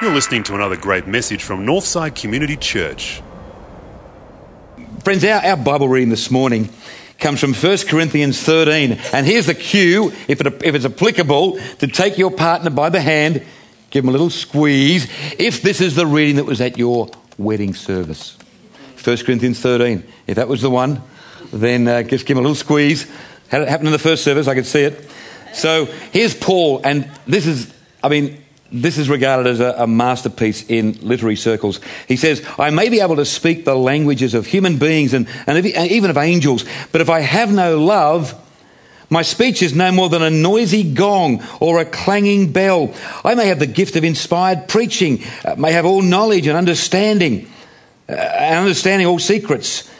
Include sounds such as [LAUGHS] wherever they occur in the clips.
You're listening to another great message from Northside Community Church. Friends, our, our Bible reading this morning comes from 1 Corinthians 13. And here's the cue, if, it, if it's applicable, to take your partner by the hand, give him a little squeeze, if this is the reading that was at your wedding service. 1 Corinthians 13. If that was the one, then uh, just give him a little squeeze. Had it happen in the first service, I could see it. So here's Paul, and this is, I mean, this is regarded as a, a, masterpiece in literary circles. He says, I may be able to speak the languages of human beings and, and even of angels, but if I have no love, my speech is no more than a noisy gong or a clanging bell. I may have the gift of inspired preaching, uh, may have all knowledge and understanding, uh, and understanding all secrets,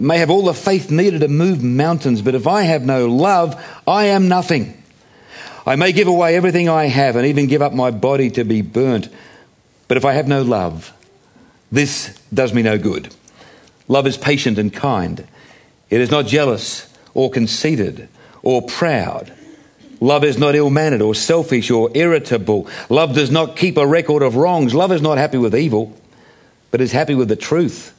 may have all the faith needed to move mountains, but if I have no love, I am nothing. I may give away everything I have and even give up my body to be burnt. But if I have no love, this does me no good. Love is patient and kind. It is not jealous or conceited or proud. Love is not ill mannered or selfish or irritable. Love does not keep a record of wrongs. Love is not happy with evil, but is happy with the truth.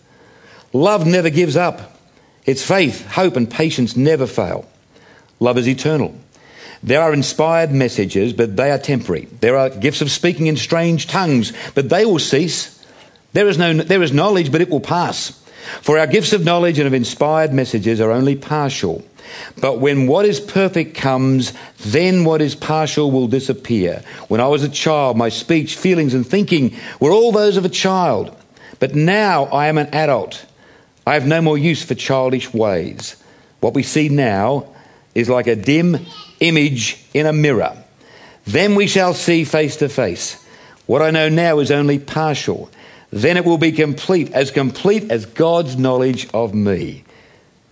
Love never gives up. Its faith, hope, and patience never fail. Love is eternal. There are inspired messages, but they are temporary. There are gifts of speaking in strange tongues, but they will cease. There is, no, there is knowledge, but it will pass. For our gifts of knowledge and of inspired messages are only partial. But when what is perfect comes, then what is partial will disappear. When I was a child, my speech, feelings, and thinking were all those of a child. But now I am an adult. I have no more use for childish ways. What we see now is like a dim image in a mirror. Then we shall see face to face. What I know now is only partial. Then it will be complete, as complete as God's knowledge of me.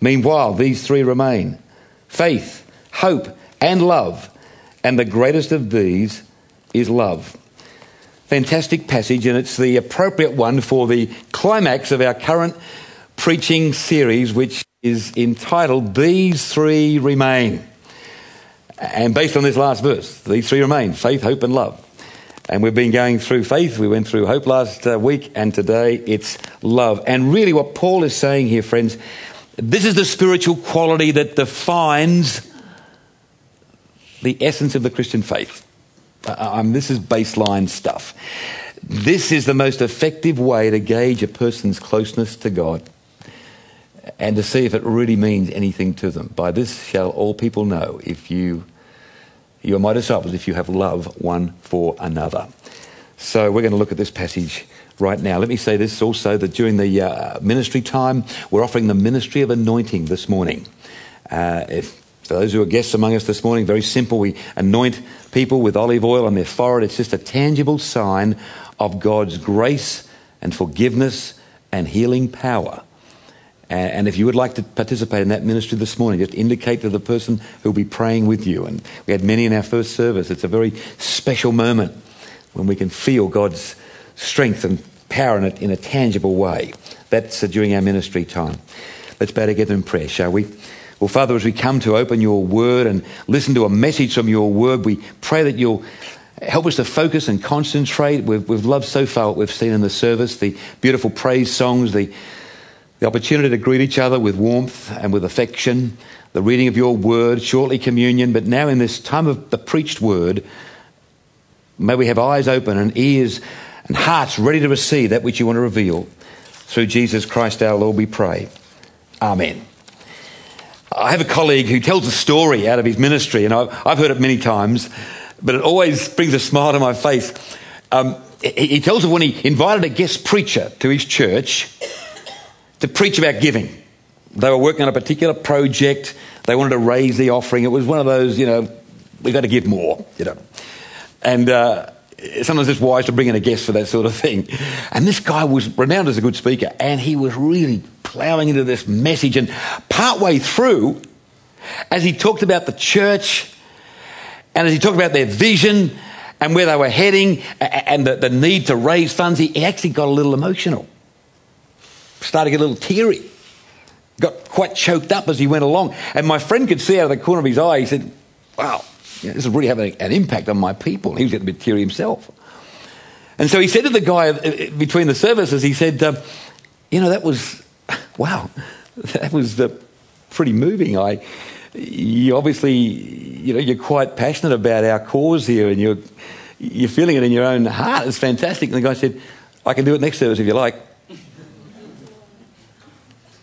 Meanwhile, these three remain faith, hope, and love. And the greatest of these is love. Fantastic passage, and it's the appropriate one for the climax of our current preaching series, which is entitled These Three Remain. And based on this last verse, these three remain faith, hope, and love. And we've been going through faith, we went through hope last uh, week, and today it's love. And really, what Paul is saying here, friends, this is the spiritual quality that defines the essence of the Christian faith. Uh, um, this is baseline stuff. This is the most effective way to gauge a person's closeness to God and to see if it really means anything to them. By this shall all people know if you you are my disciples if you have love one for another. So we're going to look at this passage right now. Let me say this also that during the uh, ministry time, we're offering the ministry of anointing this morning. Uh, if, for those who are guests among us this morning, very simple. We anoint people with olive oil on their forehead. It's just a tangible sign of God's grace and forgiveness and healing power. And if you would like to participate in that ministry this morning, just indicate to the person who'll be praying with you. And we had many in our first service. It's a very special moment when we can feel God's strength and power in it in a tangible way. That's during our ministry time. Let's bow together in prayer, shall we? Well, Father, as we come to open your word and listen to a message from your word, we pray that you'll help us to focus and concentrate. We've, we've loved so far what we've seen in the service the beautiful praise songs, the the opportunity to greet each other with warmth and with affection, the reading of your word, shortly communion, but now in this time of the preached word, may we have eyes open and ears and hearts ready to receive that which you want to reveal. Through Jesus Christ our Lord, we pray. Amen. I have a colleague who tells a story out of his ministry, and I've heard it many times, but it always brings a smile to my face. Um, he tells of when he invited a guest preacher to his church to preach about giving. They were working on a particular project. They wanted to raise the offering. It was one of those, you know, we've got to give more, you know. And uh, sometimes it's wise to bring in a guest for that sort of thing. And this guy was renowned as a good speaker, and he was really ploughing into this message. And partway through, as he talked about the church, and as he talked about their vision and where they were heading, and the, the need to raise funds, he actually got a little emotional started to get a little teary. Got quite choked up as he went along. And my friend could see out of the corner of his eye, he said, Wow, this is really having an impact on my people. He was getting a bit teary himself. And so he said to the guy uh, between the services, he said, uh, You know, that was, [LAUGHS] wow, [LAUGHS] that was uh, pretty moving. I, you obviously, you know, you're quite passionate about our cause here and you're, you're feeling it in your own heart. It's fantastic. And the guy said, I can do it next service if you like.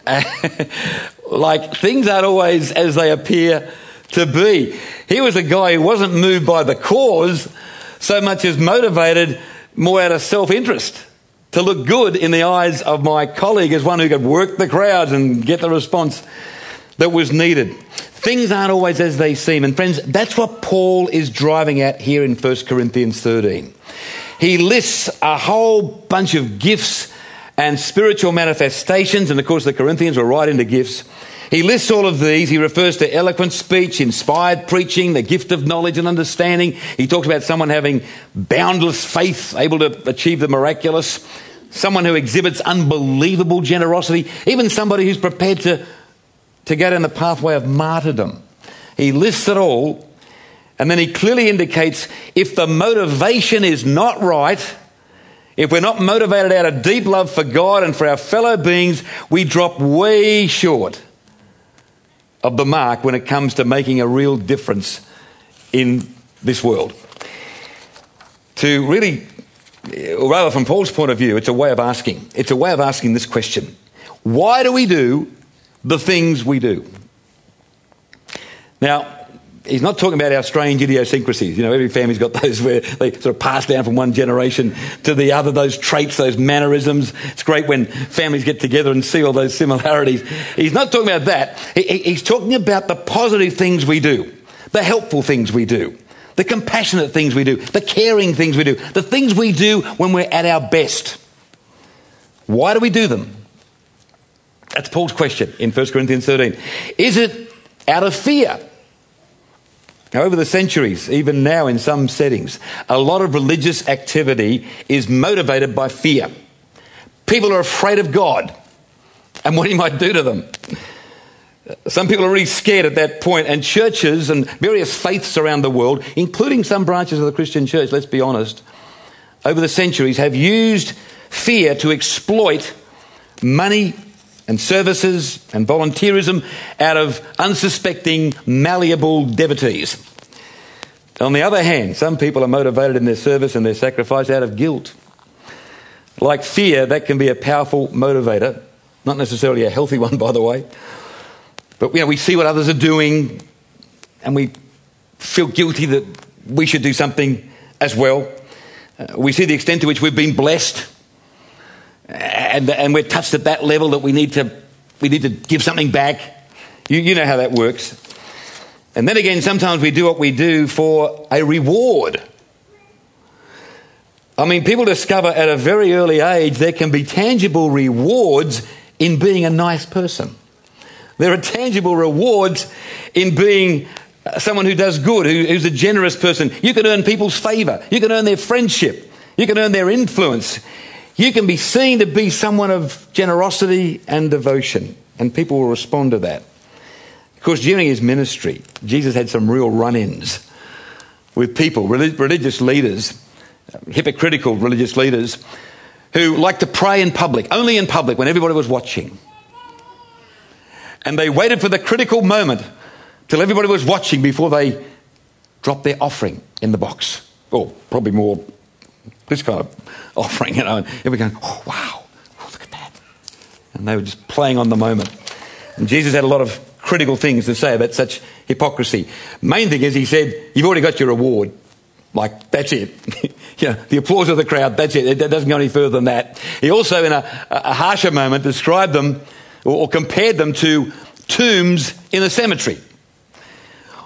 [LAUGHS] like things aren't always as they appear to be. He was a guy who wasn't moved by the cause so much as motivated more out of self interest to look good in the eyes of my colleague as one who could work the crowds and get the response that was needed. Things aren't always as they seem. And friends, that's what Paul is driving at here in 1 Corinthians 13. He lists a whole bunch of gifts and spiritual manifestations, and of course the Corinthians were right into gifts. He lists all of these. He refers to eloquent speech, inspired preaching, the gift of knowledge and understanding. He talks about someone having boundless faith, able to achieve the miraculous, someone who exhibits unbelievable generosity, even somebody who's prepared to, to go down the pathway of martyrdom. He lists it all, and then he clearly indicates if the motivation is not right, if we're not motivated out of deep love for God and for our fellow beings, we drop way short of the mark when it comes to making a real difference in this world. To really, or rather from Paul's point of view, it's a way of asking. It's a way of asking this question Why do we do the things we do? Now, he's not talking about our strange idiosyncrasies. You know, every family's got [LAUGHS] those where they sort of pass down from one generation to the other, those traits, those mannerisms. It's great when families get together and see all those similarities. He's not talking about that. He's talking about the positive things we do, the helpful things we do, the compassionate things we do, the caring things we do, the things we do when we're at our best. Why do we do them? That's Paul's question in 1 Corinthians 13. Is it out of fear? Now, over the centuries, even now in some settings, a lot of religious activity is motivated by fear. People are afraid of God and what He might do to them. Some people are really scared at that point, and churches and various faiths around the world, including some branches of the Christian church, let's be honest, over the centuries have used fear to exploit money and services and volunteerism out of unsuspecting, malleable devotees. On the other hand, some people are motivated in their service and their sacrifice out of guilt. Like fear, that can be a powerful motivator, not necessarily a healthy [LAUGHS] one, by the way. But you know, we see what others are doing and we feel guilty that we should do something as well. Uh, we see the extent to which we've been blessed and, and we're touched at that level that we need to, we need to give something back. You, you know how that works. And then again, sometimes we do what we do for a reward. I mean, people discover at a very early age there can be tangible rewards in being a nice person. There are tangible rewards in being uh, someone who does good, who, who's a generous person. You can earn people's favor. You can earn their friendship. You can earn their influence. You can be seen to be someone of generosity and devotion, and people will respond to that. Of course, during his ministry, Jesus had some real run ins with people, religious leaders, hypocritical religious leaders, who liked to pray in public, only in public when everybody was watching. And they waited for the critical moment till everybody was watching before they dropped their offering in the box. Or probably more this kind of offering, you know, and everybody going, oh, wow, oh, look at that. And they were just playing on the moment. And Jesus had a lot of critical things to say about such hypocrisy. Main thing is, he said, you've already got your reward. Like, that's it. [LAUGHS] you know, the applause of the crowd, that's it. It doesn't go any further than that. He also, in a, a harsher moment, described them or, or compared them to tombs in a cemetery.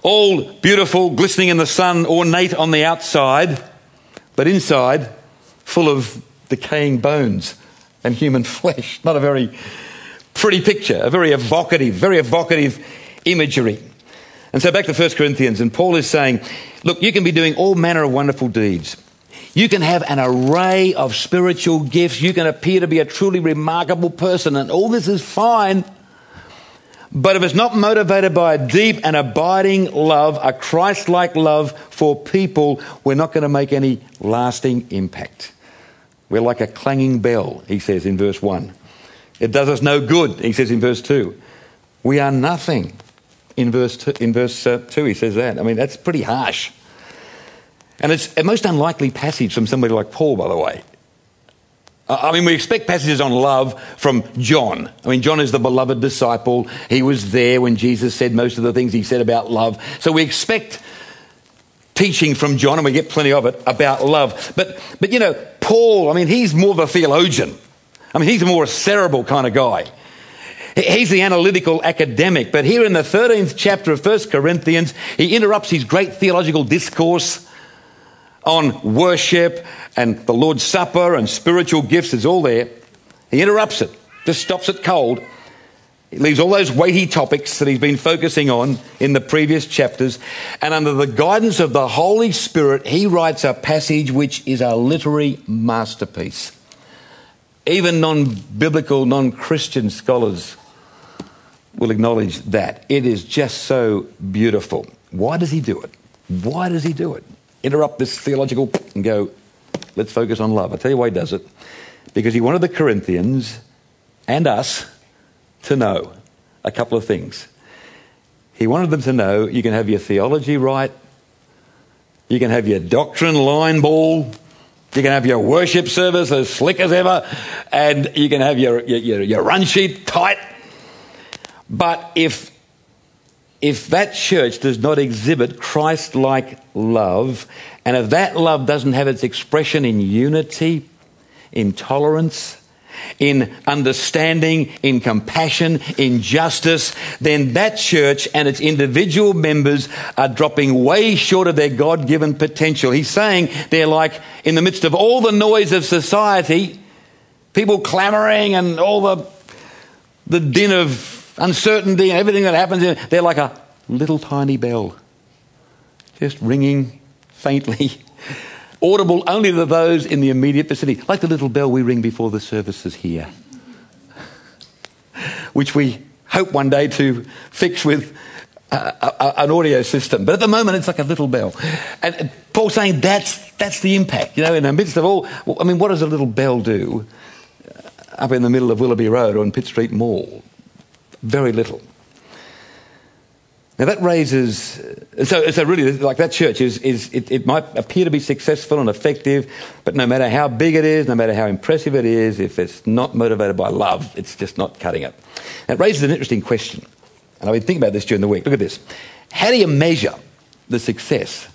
All beautiful, glistening in the sun, ornate on the outside, but inside, full of decaying bones and human [LAUGHS] flesh. Not a very pretty picture, a very evocative, very evocative imagery. And so back to 1 Corinthians, and Paul is saying, look, you can be doing all manner of wonderful deeds. You can have an array of spiritual gifts. You can appear to be a truly remarkable person, and all this is fine. But if it's not motivated by a deep and abiding love, a Christ like love for people, we're not going to make any lasting impact. We're like a clanging bell, he says in verse 1. It does us no good, he says in verse 2. We are nothing. In verse, two, in verse uh, 2, he says that. I mean, that's pretty harsh. And it's a most unlikely passage from somebody like Paul, by the way. Uh, I mean, we expect passages on love from John. I mean, John is the beloved disciple. He was there when Jesus said most of the things he said about love. So we expect teaching from John, and we get plenty of it about love. But, but you know, Paul, I mean, he's more of a theologian. I mean, he's a more cerebral kind of guy. He's the analytical academic. But here in the 13th chapter of 1 Corinthians, he interrupts his great theological discourse on worship and the Lord's Supper and spiritual gifts is all there. He interrupts it, just stops it cold. He leaves all those weighty topics that he's been focusing on in the previous chapters, and under the guidance of the Holy Spirit, he writes a passage which is a literary masterpiece. Even non biblical, non Christian scholars will acknowledge that. It is just so beautiful. Why does he do it? Why does he do it? Interrupt this theological and go, let's focus on love. I'll tell you why he does it. Because he wanted the Corinthians and us to know a couple of things. He wanted them to know you can have your theology right, you can have your doctrine line ball, you can have your worship service as slick as ever, and you can have your, your, your run sheet tight. But if if that church does not exhibit Christ like love, and if that love doesn't have its expression in unity, in tolerance, in understanding, in compassion, in justice, then that church and its individual members are dropping way short of their God given potential. He's saying they're like in the midst of all the noise of society, people clamoring and all the, the din of uncertainty and everything that happens, they're like a little tiny bell, just ringing faintly, [LAUGHS] audible only to those in the immediate vicinity, like the little bell we ring before the services here, [LAUGHS] which we hope one day to fix with a, a, an audio system. But at the moment, it's like a little bell. And Paul's saying that's, that's the impact. You know, in the midst of all, I mean, what does a little bell do up in the middle of Willoughby Road or in Pitt Street Mall? Very little. Now that raises, so, so really, like that church is, is it, it, might appear to be successful and effective, but no matter how big it is, no matter how impressive it is, if it's not motivated by love, it's just not cutting it. It raises an interesting question, and I've been thinking about this during the week. Look at this. How do you measure the success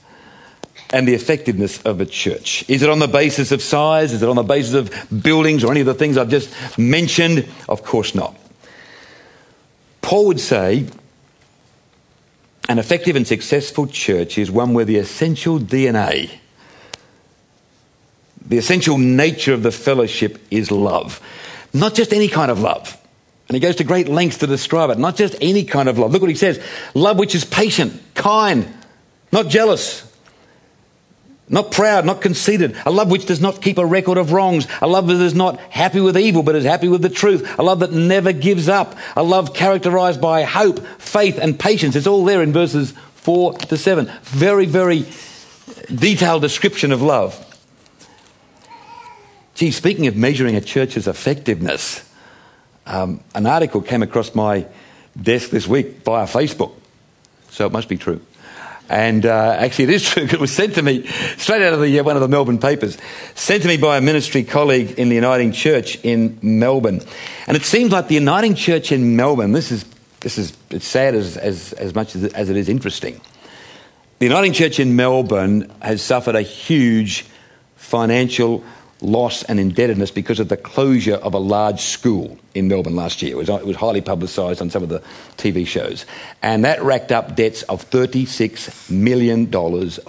and the effectiveness of a church? Is it on the basis of size? Is it on the basis of buildings or any of the things I've just mentioned? Of course not. Paul would say an effective and successful church is one where the essential DNA, the essential nature of the fellowship is love. Not just any kind of love. And he goes to great lengths to describe it. Not just any kind of love. Look what he says love which is patient, kind, not jealous, not proud, not conceited. A love which does not keep a record of wrongs. A love that is not happy with evil, but is happy with the truth. A love that never gives up. A love characterized by hope, faith, and patience. It's all there in verses 4 to 7. Very, very detailed description of love. Gee, speaking of measuring a church's effectiveness, um, an article came across my desk this week via Facebook, so it must be true. And uh, actually, it is [LAUGHS] true. It was sent to me straight out of the, uh, one of the Melbourne papers, sent to me by a ministry colleague in the Uniting Church in Melbourne. And it seems like the Uniting Church in Melbourne, this is, this is it's sad as, as, as much as, as it is interesting. The Uniting Church in Melbourne has suffered a huge financial loss and indebtedness because of the closure of a large school in Melbourne last year. It was, it was highly publicised on some of the TV shows. And that racked up debts of $36 million,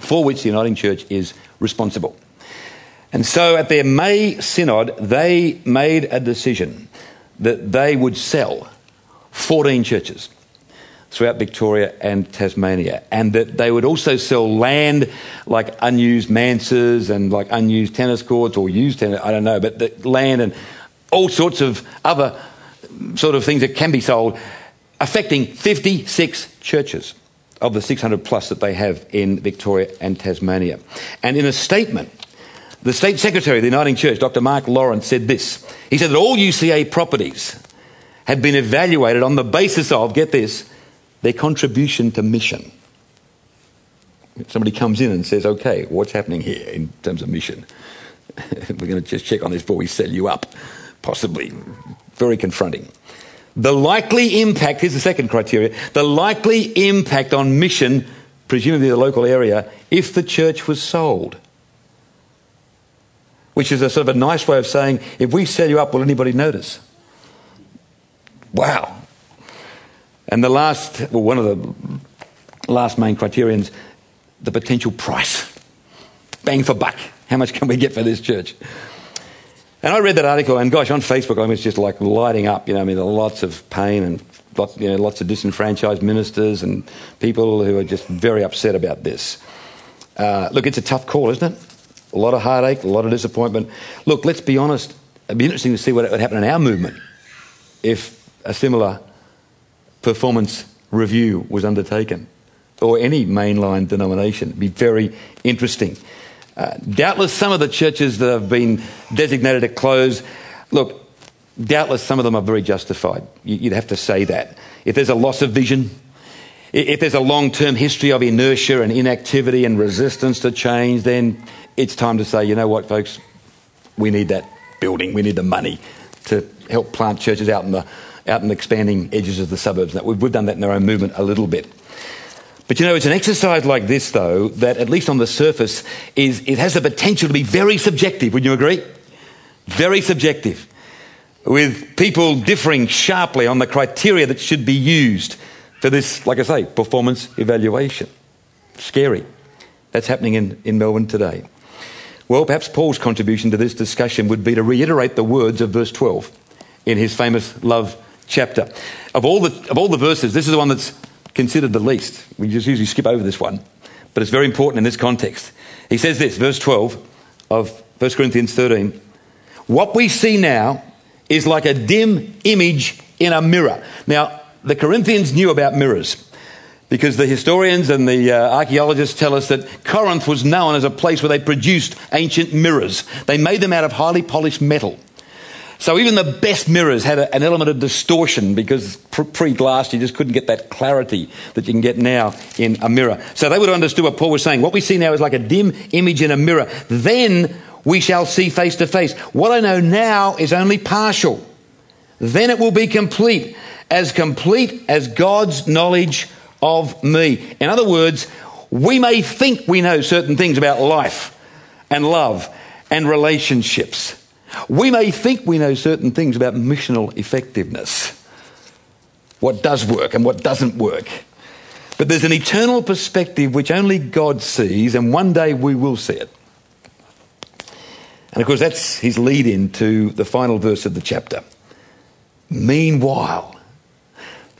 for which the Uniting Church is responsible. And so at their May synod, they made a decision that they would sell 14 churches throughout Victoria and Tasmania, and that they would also sell land like unused manses and like unused tennis courts or used tennis, I don't know, but the land and all sorts of other sort of things that can be sold affecting 56 churches of the 600 plus that they have in Victoria and Tasmania. And in a statement, the State Secretary of the Uniting Church, Dr. Mark Lawrence, said this. He said that all UCA properties had been evaluated on the basis of, get this, their contribution to mission. Somebody comes in and says, okay, what's happening here in terms of mission? [LAUGHS] We're going to just check on this before we sell you up, possibly. Very confronting. The likely impact, here's the second criteria, the likely impact on mission, presumably the local area, if the church was sold. Which is a sort of a nice way of saying, if we sell you up, will anybody notice? Wow. And the last, well, one of the last main criterions, the potential price. Bang for buck. How much can we get for this church? And I read that article, and gosh, on Facebook, I was just like lighting up. You know, I mean, lots of pain and lots, you know, lots of disenfranchised ministers and people who are just very upset about this. Uh, look, it's a tough call, isn't it? A lot of heartache, a lot of disappointment. Look, let's be honest. It'd be interesting to see what would happen in our movement if a similar performance review was undertaken, or any mainline denomination. It'd be very interesting. Uh, doubtless, some of the churches that have been designated to close, look, doubtless some of them are very justified. You'd have to say that. If there's a loss of vision, if there's a long term history of inertia and inactivity and resistance to change, then it's time to say, you know what, folks, we need that building, we need the money to help plant churches out in the, out in the expanding edges of the suburbs. We've, done that in our own movement a little bit. But you know, it's an exercise like this, though, that at least on the surface, is, it has the potential to be very subjective. Would you agree? Very subjective. With people differing sharply on the criteria that should be used for this, like I say, performance evaluation. Scary. That's happening in, in Melbourne today. Well, perhaps Paul's contribution to this discussion would be to reiterate the words of verse 12 in his famous love chapter. Of all the, of all the verses, this is the one that's considered the least. We just usually skip over this one, but it's very important in this context. He says this, verse 12 of 1 Corinthians 13 What we see now is like a dim image in a mirror. Now, the Corinthians knew about mirrors because the historians and the uh, archaeologists tell us that Corinth was known as a place where they produced ancient mirrors. They made them out of highly polished metal. So even the best mirrors had a, an element of distortion because pre glass you just couldn't get that clarity that you can get now in a mirror. So they would have understood what Paul was saying. What we see now is like a dim image in a mirror. Then we shall see face to face. What I know now is only partial. Then it will be complete, as complete as God's knowledge of me. In other words, we may think we know certain things about life and love and relationships. We may think we know certain things about missional effectiveness, what does work and what doesn't work. But there's an eternal perspective which only God sees, and one day we will see it. And of course, that's his lead in to the final verse of the chapter. Meanwhile,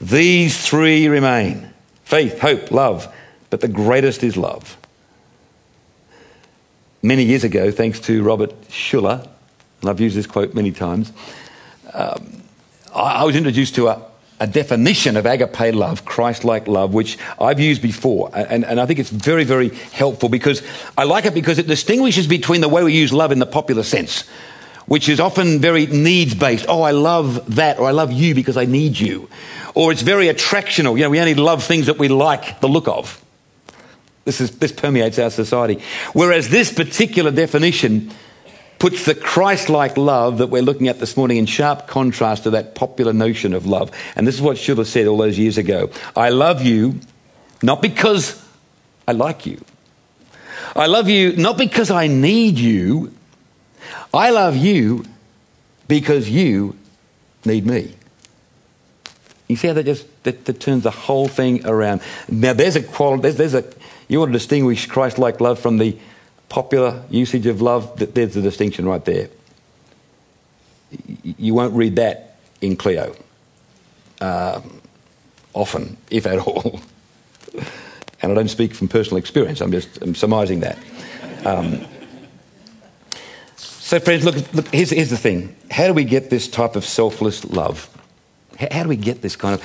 these three remain faith, hope, love, but the greatest is love. Many years ago, thanks to Robert Schuller, and I've used this quote many times, um, I, I was introduced to a, a definition of agape love, Christ like love, which I've used before. And, and, I think it's very, very helpful because I like it because it distinguishes between the way we use love in the popular sense, which is often very needs based. Oh, I love that, or I love you because I need you. Or it's very attractional. You know, we only love things that we like the look of. This, is, this permeates our society. Whereas this particular definition puts the Christ like love that we're looking at this morning in sharp contrast to that popular notion of love. And this is what Schuller said all those years ago I love you not because I like you, I love you not because I need you, I love you because you need me. You see how that just that, that turns the whole thing around. Now there's a quality. There's, there's a you want to distinguish Christ-like love from the popular usage of love, there's the distinction right there. You won't read that in Cleo Uh, often, if at all. [LAUGHS] and I don't speak from personal experience, I'm just I'm surmising that. Um, so, friends, look, look here's, here's the thing. How do we get this type of selfless love? How, do we get this kind of.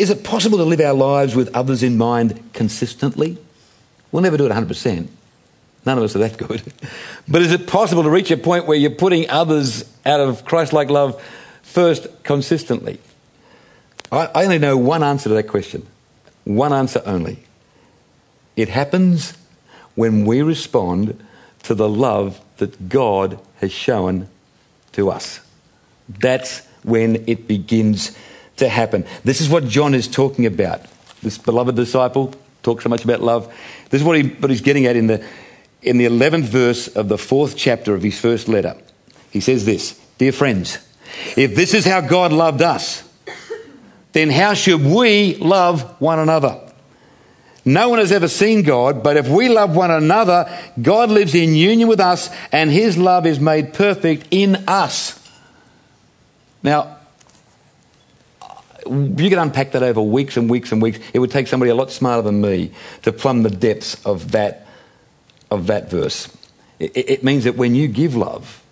Is it possible to live our lives with others in mind consistently? We'll never do it 100%. None of us are that good. But is it possible to reach a point where you're putting others out of Christ like love first consistently? I, only know one answer to that question. One answer only. It happens when we respond to the love that God has shown to us. That's when it begins to happen. This is what John is talking about. This beloved disciple talks so much about love. This is what, he, what he's getting at in the, in the 11th verse of the fourth chapter of his first letter. He says this Dear friends, if this is how God loved us, then how should we love one another? No one has ever seen God, but if we love one another, God lives in union with us, and his love is made perfect in us. Now, you could unpack that over weeks and weeks and weeks. It would take somebody a lot smarter than me to plumb the depths of that, of that verse. It, it means that when you give love,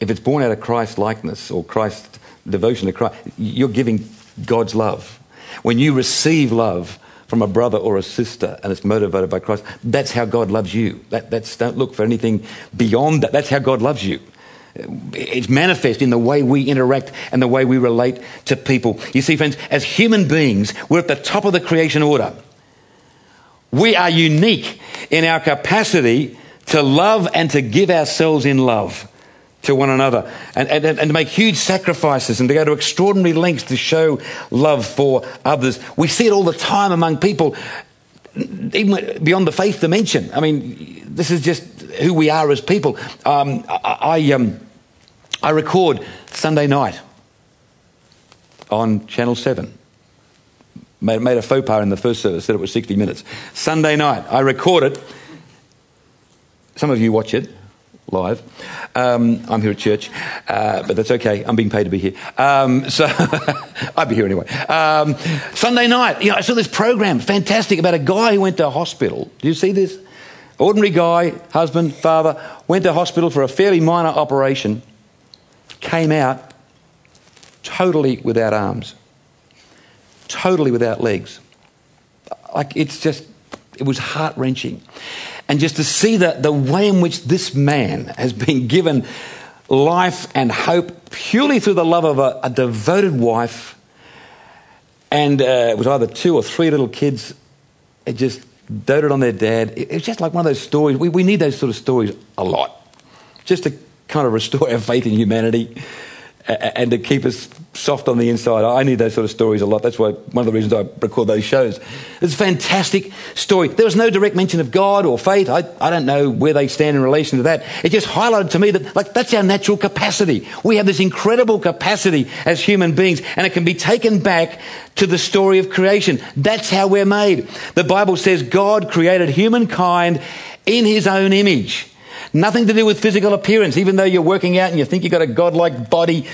if it's born out of Christ likeness or Christ devotion to Christ, you're giving God's love. When you receive love from a brother or a sister and it's motivated by Christ, that's how God loves you. That, that's, don't look for anything beyond that. That's how God loves you. It's manifest in the way we interact and the way we relate to people. You see, friends, as human beings, we're at the top of the creation order. We are unique in our capacity to love and to give ourselves in love to one another and, and, and to make huge sacrifices and to go to extraordinary lengths to show love for others. We see it all the time among people, even beyond the faith dimension. I mean, this is just who we are as people. Um, I, I, um, I record Sunday night on Channel 7 made, made a faux pas in the first service, said it was 60 minutes. Sunday night, I record it. Some of you watch it live. Um, I'm here at church, uh, but that's okay. I'm being paid to be here. Um, so [LAUGHS] I'd be here anyway. Um, Sunday night, you know, I saw this program, fantastic, about a guy who went to hospital. Do you see this? Ordinary guy, husband, father, went to hospital for a fairly minor operation, came out totally without arms, totally without legs. Like it's just, it was heart wrenching. And just to see that the way in which this man has been given life and hope purely through the love of a, a devoted wife, and uh, it was either two or three little kids, it just doted on their dad. It, it's just like one of those stories. We, we need those sort of stories a lot, just to kind of restore our faith in humanity and to keep us soft on the inside. I need those sort of stories a lot. That's why one of the reasons I record those shows. It's a fantastic story. There was no direct mention of God or faith. I, I don't know where they stand in relation to that. It just highlighted to me that like that's our natural capacity. We have this incredible capacity as human beings, and it can be taken back to the story of creation. That's how we're made. The Bible says God created humankind in his own image. Nothing to do with physical appearance, even though you're working out and you think you've got a godlike body.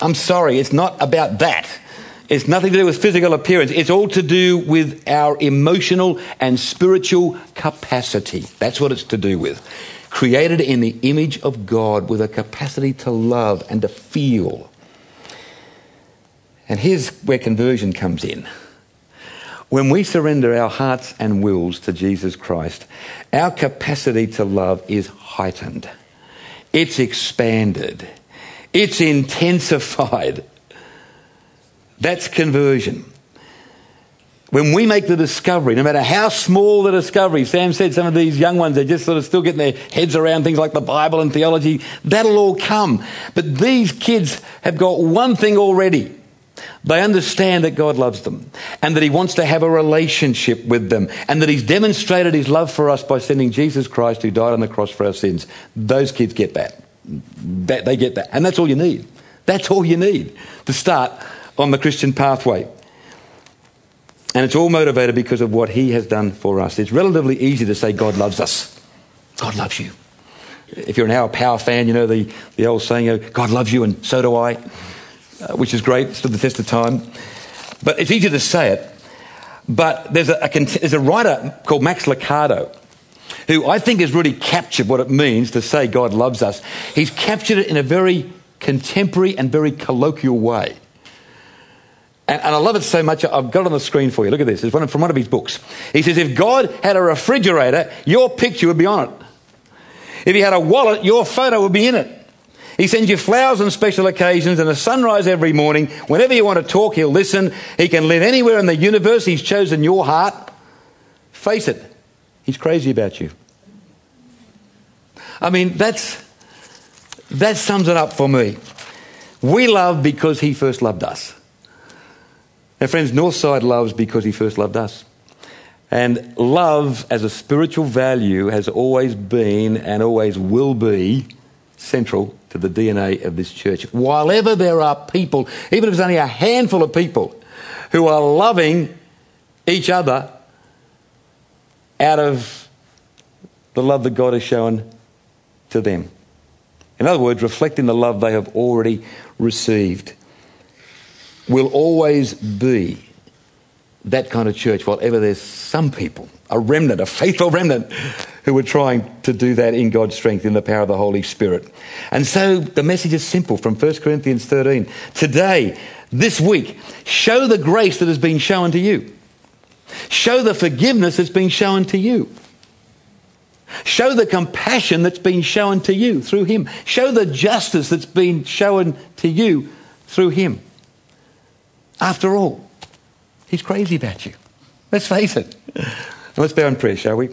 I'm sorry, it's not about that. It's nothing to do with physical appearance. It's all to do with our emotional and spiritual capacity. That's what it's to do with. Created in the image of God with a capacity to love and to feel. And here's where conversion comes in. When we surrender our hearts and wills to Jesus Christ, our capacity to love is heightened, it's expanded, it's intensified. That's conversion. When we make the discovery, no matter how small the discovery, Sam said some of these young ones are just sort of still getting their heads around things like the Bible and theology, that'll all come. But these kids have got one thing already they understand that God loves them and that He wants to have a relationship with them and that He's demonstrated His love for us by sending Jesus Christ who died on the cross for our sins. Those kids get that. that they get that. And that's all you need. That's all you need to start on the Christian pathway. And it's all motivated because of what He has done for us. It's relatively easy to say God loves us. God loves you. If you're an Hour Power fan, you know the, the old saying, God loves you and so do I uh, which is great, stood the test of time. But it's easy to say it. But there's a, a, there's a writer called Max Lucado who I think has really captured what it means to say God loves us. He's captured it in a very contemporary and very colloquial way. And, and I love it so much, I've got it on the screen for you. Look at this. It's one, from one of his books. He says, If God had a refrigerator, your picture would be on it. If he had a wallet, your photo would be in it. He sends you flowers on special occasions and a sunrise every morning. Whenever you want to talk, he'll listen. He can live anywhere in the universe. He's chosen your heart. Face it, he's crazy about you. I mean, that's, that sums it up for me. We love because he first loved us. Now, friends, Northside loves because he first loved us. And love as a spiritual value has always been and always will be central to the DNA of this church. While ever there are people, even if it's only a handful of people, who are loving each other out of the love that God has shown to them. In other words, reflecting the love they have already received will always be that kind of church, whatever there's some people, a remnant, a faithful remnant, who are trying to do that in God's strength, in the power of the Holy Spirit. And so the message is simple from 1 Corinthians 13. Today, this week, show the grace that has been shown to you. Show the forgiveness that's been shown to you. Show the compassion that's been shown to you through Him. Show the justice that's been shown to you through Him. After all, He's crazy about you. Let's face it. Let's bow in prayer, shall we?